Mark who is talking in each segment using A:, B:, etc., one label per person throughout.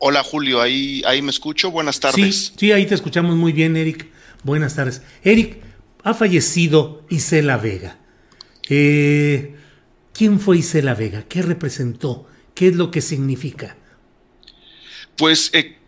A: Hola Julio, ahí, ahí me escucho. Buenas
B: Sí,
A: tardes.
B: sí, ahí te escuchamos muy bien, Eric. Buenas tardes. Eric, ha fallecido Isela Vega. Eh, ¿Quién fue Isela Vega? ¿Qué representó? ¿Qué es lo que significa?
A: Pues eh,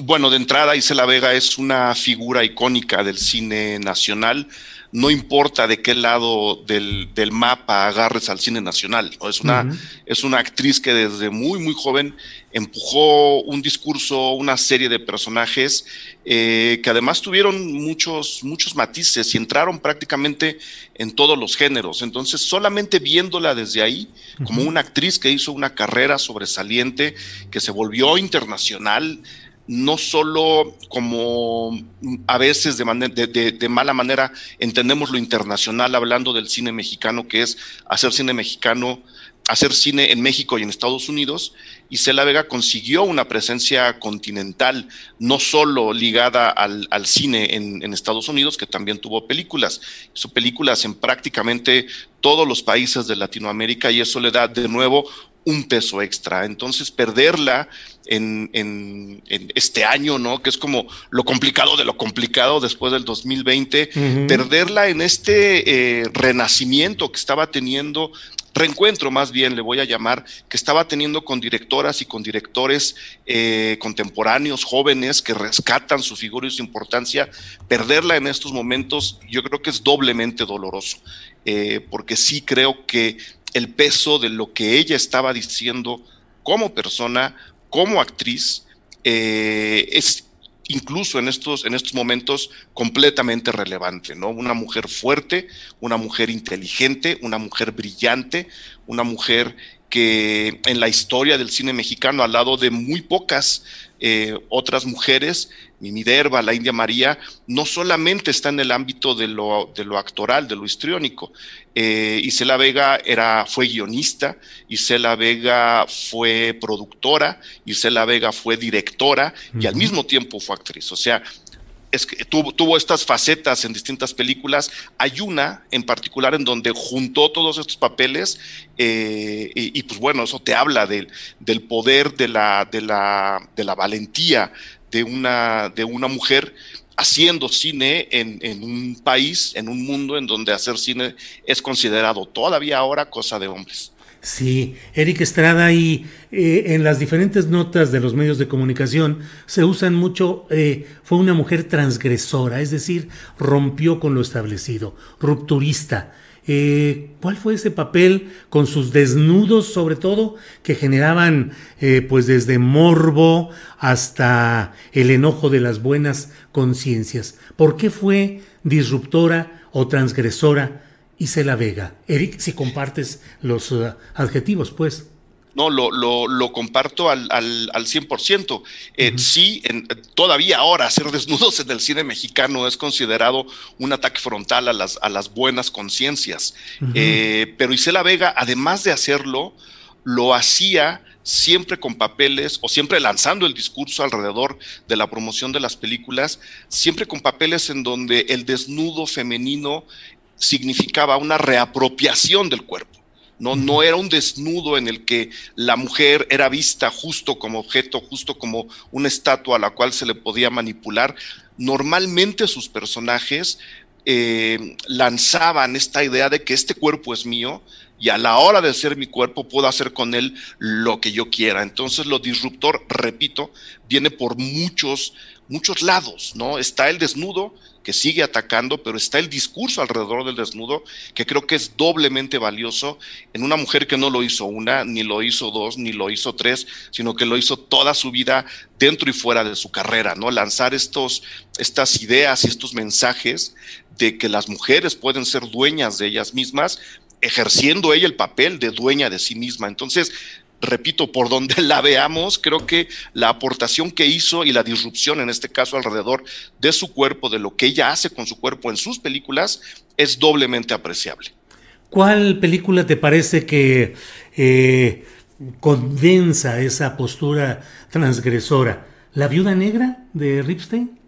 A: bueno, de entrada Isela Vega es una figura icónica del cine nacional. No importa de qué lado del, del mapa agarres al cine nacional. ¿no? Es, una, es una actriz que desde muy, muy joven empujó un discurso, una serie de personajes eh, que además tuvieron muchos, muchos matices y entraron prácticamente en todos los géneros. Entonces, solamente viéndola desde ahí, como una actriz que hizo una carrera sobresaliente, que se volvió internacional, no solo como mm, a veces de, de- de- mala manera entendemos lo internacional hablando del cine mexicano, que es hacer cine mexicano, hacer cine en México y en Estados Unidos, y Cela Vega consiguió una presencia continental, no solo ligada al, al cine en, en Estados Unidos, que también tuvo películas, hizo películas en prácticamente todos los países de Latinoamérica y eso le da de nuevo un peso extra. Entonces, perderla en, en- en este año, ¿no? Que es como lo complicado de lo complicado después del 2020,
B: Ujú.
A: perderla en este eh, renacimiento que estaba teniendo, reencuentro más bien le voy a llamar, que estaba teniendo con directoras y con directores eh, contemporáneos, jóvenes, que rescatan su figura y su importancia, perderla en estos momentos yo creo que es doblemente doloroso, eh, porque sí creo que el peso de lo que ella estaba diciendo como persona, como actriz, eh, es incluso en estos, en estos momentos completamente relevante, ¿no? Una mujer fuerte, una mujer inteligente, una mujer brillante, una mujer que en la historia del cine mexicano, al lado de muy pocas eh, otras mujeres, Derba, la India María, no solamente está en el ámbito de lo, de lo actoral, de lo histriónico. Eh, Isela Vega era, fue guionista, Isela Vega fue productora, Isela Vega fue directora y al mismo tiempo fue actriz. O sea, es que tuvo, tuvo estas facetas en distintas películas. Hay una en particular en donde juntó todos estos papeles eh, y, pues bueno, eso te habla del poder, de la, de, la, de la valentía de una, de una mujer haciendo cine en, en un país, en un mundo en donde hacer cine es considerado todavía ahora cosa de hombres.
B: Sí, Eric Estrada y eh, en las diferentes notas de los medios de comunicación se usan mucho, eh, fue una mujer transgresora, es decir, rompió con lo establecido, rupturista. Eh, ¿Cuál fue ese papel con sus desnudos, sobre todo, que generaban, eh, pues desde morbo hasta el enojo de las buenas conciencias? ¿Por qué fue disruptora o transgresora Isela Vega? Eric, si compartes los uh, adjetivos, pues.
A: No, lo, lo, lo comparto al, al, al 100%. Eh, uh -huh. Sí, en, todavía ahora hacer desnudos en el cine mexicano es considerado un ataque frontal a las, a las buenas conciencias. Uh -huh. eh, pero Isela Vega, además de hacerlo, lo hacía siempre con papeles o siempre lanzando el discurso alrededor de la promoción de las películas, siempre con papeles en donde el desnudo femenino significaba una reapropiación del cuerpo No, no era un desnudo en el que la mujer era vista justo como objeto, justo como una estatua a la cual se le podía manipular. Normalmente sus personajes eh, lanzaban esta idea de que este cuerpo es mío y a la hora de ser mi cuerpo puedo hacer con él lo que yo quiera. Entonces lo disruptor, repito, viene por muchos, muchos lados, ¿no? Está el desnudo, que sigue atacando, pero está el discurso alrededor del desnudo que creo que es doblemente valioso en una mujer que no lo hizo una, ni lo hizo dos, ni lo hizo tres, sino que lo hizo toda su vida dentro y fuera de su carrera, ¿no? Lanzar estos, estas ideas y estos mensajes de que las mujeres pueden ser dueñas de ellas mismas, ejerciendo ella el papel de dueña de sí misma. Entonces, repito, por donde la veamos, creo que la aportación que hizo y la disrupción, en este caso, alrededor de su cuerpo, de lo que ella hace con su cuerpo en sus películas, es doblemente apreciable.
B: ¿Cuál película te parece que eh, condensa esa postura transgresora? ¿La viuda negra de Ripstein?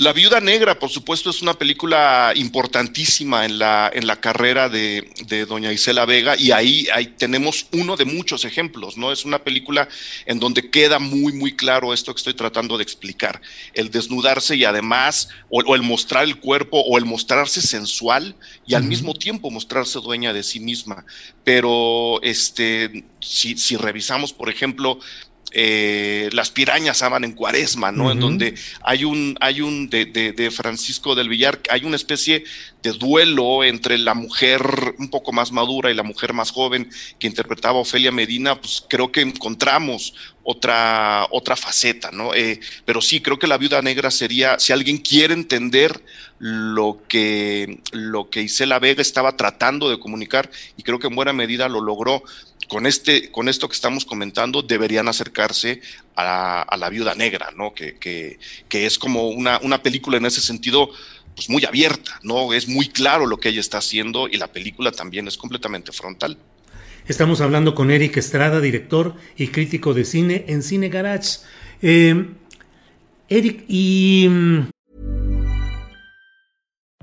A: La Viuda Negra, por supuesto, es una película importantísima en la, en la carrera de, doña Isela Vega y ahí, ahí, tenemos uno de muchos ejemplos, ¿no? Es una película en donde queda muy, muy claro esto que estoy tratando de explicar, el desnudarse y además, o, el mostrar el cuerpo o el mostrarse sensual y al mismo tiempo mostrarse dueña de sí misma. Pero este, si, si revisamos, por ejemplo, eh, las pirañas aman en cuaresma, ¿no? En donde hay un, hay un de, de, Francisco del Villar, hay una especie de duelo entre la mujer un poco más madura y la mujer más joven que interpretaba Ofelia Medina, pues creo que encontramos otra, otra faceta, ¿no? Eh, pero sí, creo que la viuda negra sería, si alguien quiere entender lo que, lo que Isela Vega estaba tratando de comunicar, y creo que en buena medida lo logró, con, este, con esto que estamos comentando, deberían acercarse a, la viuda negra, ¿no? Que, que, es como una, una, película en ese sentido, pues muy abierta, ¿no? Es muy claro lo que ella está haciendo y la película también es completamente frontal.
B: Estamos hablando con Eric Estrada, director y crítico de cine en Cine Garage. Eh, Eric, y mm,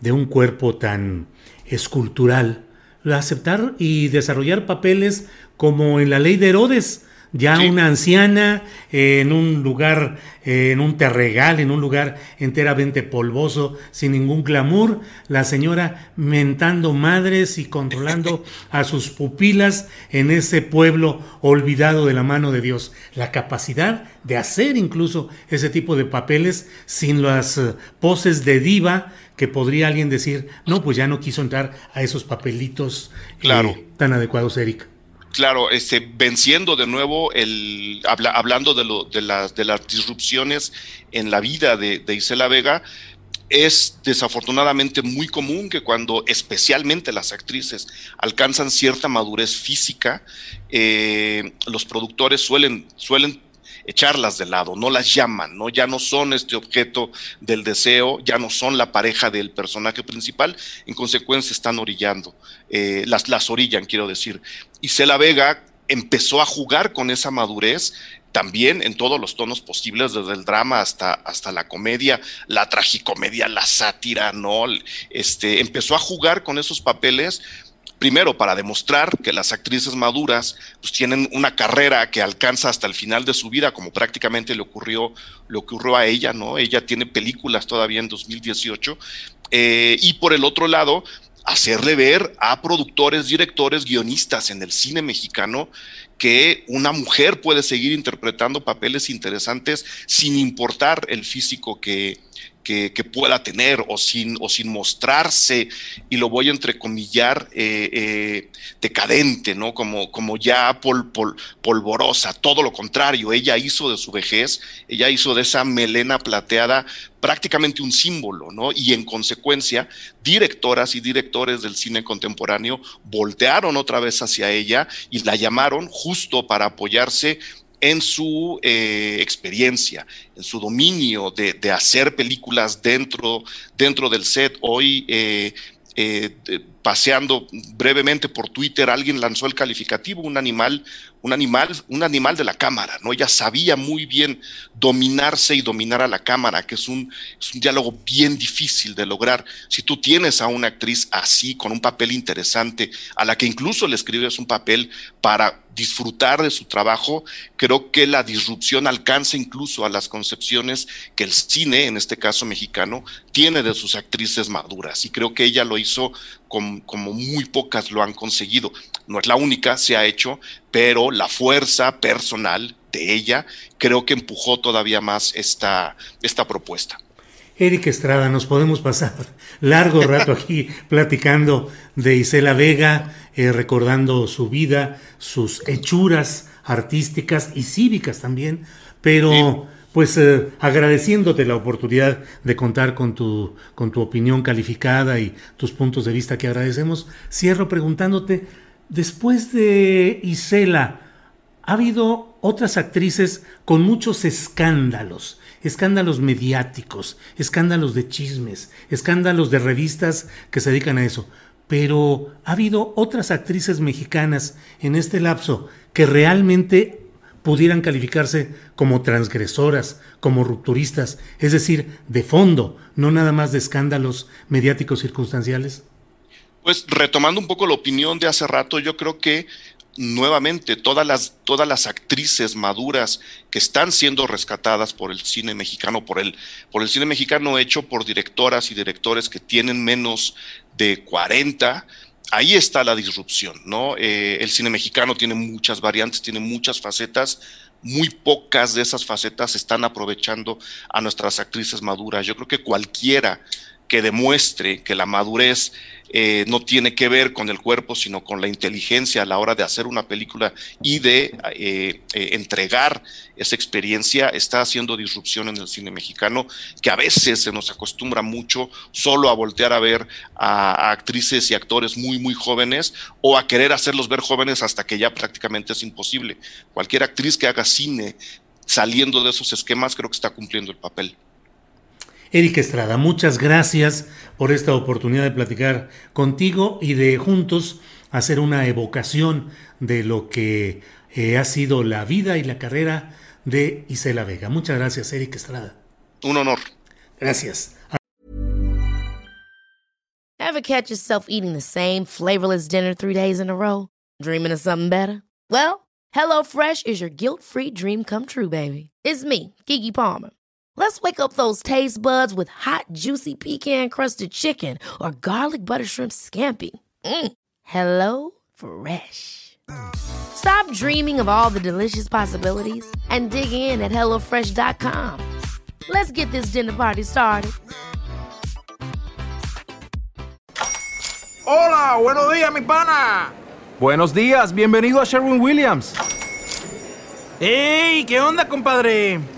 B: de un cuerpo tan escultural, aceptar y desarrollar papeles como en la ley de Herodes, ya una anciana en un lugar, en un terregal, en un lugar enteramente polvoso, sin ningún glamour, la señora mentando madres y controlando a sus pupilas en ese pueblo olvidado de la mano de Dios. La capacidad de hacer incluso ese tipo de papeles sin las eh, poses de diva que podría alguien decir, no, pues ya no quiso entrar a esos papelitos eh, tan adecuados, Eric.
A: Claro, este, venciendo de nuevo, el, hablando de, lo, de, las, de las disrupciones en la vida de, Isela Vega, es desafortunadamente muy común que cuando especialmente las actrices alcanzan cierta madurez física, eh, los productores suelen, suelen echarlas de lado, no las llaman, ¿no? Ya no son este objeto del deseo, ya no son la pareja del personaje principal, en consecuencia están orillando, eh, las, las orillan, quiero decir. Y Cela Vega empezó a jugar con esa madurez también en todos los tonos posibles, desde el drama hasta, hasta la comedia, la tragicomedia, la sátira, ¿no? Este, empezó a jugar con esos papeles primero para demostrar que las actrices maduras pues, tienen una carrera que alcanza hasta el final de su vida, como prácticamente le ocurrió, le ocurrió a ella, ¿no? Ella tiene películas todavía en 2018. Eh, y por el otro lado, hacerle ver a productores, directores, guionistas en el cine mexicano que una mujer puede seguir interpretando papeles interesantes sin importar el físico que, que, pueda tener o sin, o sin mostrarse, y lo voy a entrecomillar, eh, eh, decadente, ¿no? Como, como ya pol, polvorosa, todo lo contrario, ella hizo de su vejez, ella hizo de esa melena plateada prácticamente un símbolo, ¿no? Y en consecuencia, directoras y directores del cine contemporáneo voltearon otra vez hacia ella y la llamaron justo para apoyarse en su eh, experiencia, en su dominio de, hacer películas dentro, dentro del set. Hoy, eh, eh, paseando brevemente por Twitter, alguien lanzó el calificativo, un animal un animal, un animal de la cámara, ¿no? Ella sabía muy bien dominarse y dominar a la cámara, que es un, es un diálogo bien difícil de lograr. Si tú tienes a una actriz así, con un papel interesante, a la que incluso le escribes un papel para disfrutar de su trabajo, creo que la disrupción alcanza incluso a las concepciones que el cine, en este caso mexicano, tiene de sus actrices maduras. Y creo que ella lo hizo como, como muy pocas lo han conseguido. No es la única, se ha hecho, pero la fuerza personal de ella creo que empujó todavía más esta, esta propuesta.
B: Eric Estrada, nos podemos pasar largo rato aquí platicando de Isela Vega, eh, recordando su vida, sus hechuras artísticas y cívicas también, pero pues eh, agradeciéndote la oportunidad de contar con tu, con tu opinión calificada y tus puntos de vista que agradecemos, cierro preguntándote, después de Isela, ha habido otras actrices con muchos escándalos, escándalos mediáticos, escándalos de chismes, escándalos de revistas que se dedican a eso. Pero ha habido otras actrices mexicanas en este lapso que realmente pudieran calificarse como transgresoras, como rupturistas, es decir, de fondo, no nada más de escándalos mediáticos circunstanciales?
A: Pues retomando un poco la opinión de hace rato, yo creo que nuevamente todas las, todas las actrices maduras que están siendo rescatadas por el cine mexicano, por el, por el cine mexicano hecho por directoras y directores que tienen menos de 40, ahí está la disrupción, ¿no? Eh, el cine mexicano tiene muchas variantes, tiene muchas facetas, muy pocas de esas facetas están aprovechando a nuestras actrices maduras. Yo creo que cualquiera que demuestre que la madurez eh, no tiene que ver con el cuerpo, sino con la inteligencia a la hora de hacer una película y de eh, eh, entregar esa experiencia, está haciendo disrupción en el cine mexicano, que a veces se nos acostumbra mucho solo a voltear a ver a, actrices y actores muy, muy jóvenes o a querer hacerlos ver jóvenes hasta que ya prácticamente es imposible. Cualquier actriz que haga cine saliendo de esos esquemas creo que está cumpliendo el papel.
B: Eric Estrada, muchas gracias por esta oportunidad de platicar contigo y de juntos hacer una evocación de lo que eh, ha sido la vida y la carrera de Isela Vega. Muchas gracias, Eric Estrada.
A: Un honor.
B: Gracias.
C: Ever catch yourself eating the same flavorless dinner three days in a row? Dreaming of something better? Well, HelloFresh is your guilt-free dream come true, baby. It's me, Kiki Palmer. Let's wake up those taste buds with hot, juicy pecan crusted chicken or garlic butter shrimp scampi. Mm. Hello Fresh. Stop dreaming of all the delicious possibilities and dig in at HelloFresh.com. Let's get this dinner party started.
D: Hola, buenos días, mi pana.
E: Buenos días, bienvenido a Sherwin Williams.
D: ¡Ey! ¿Qué onda, compadre?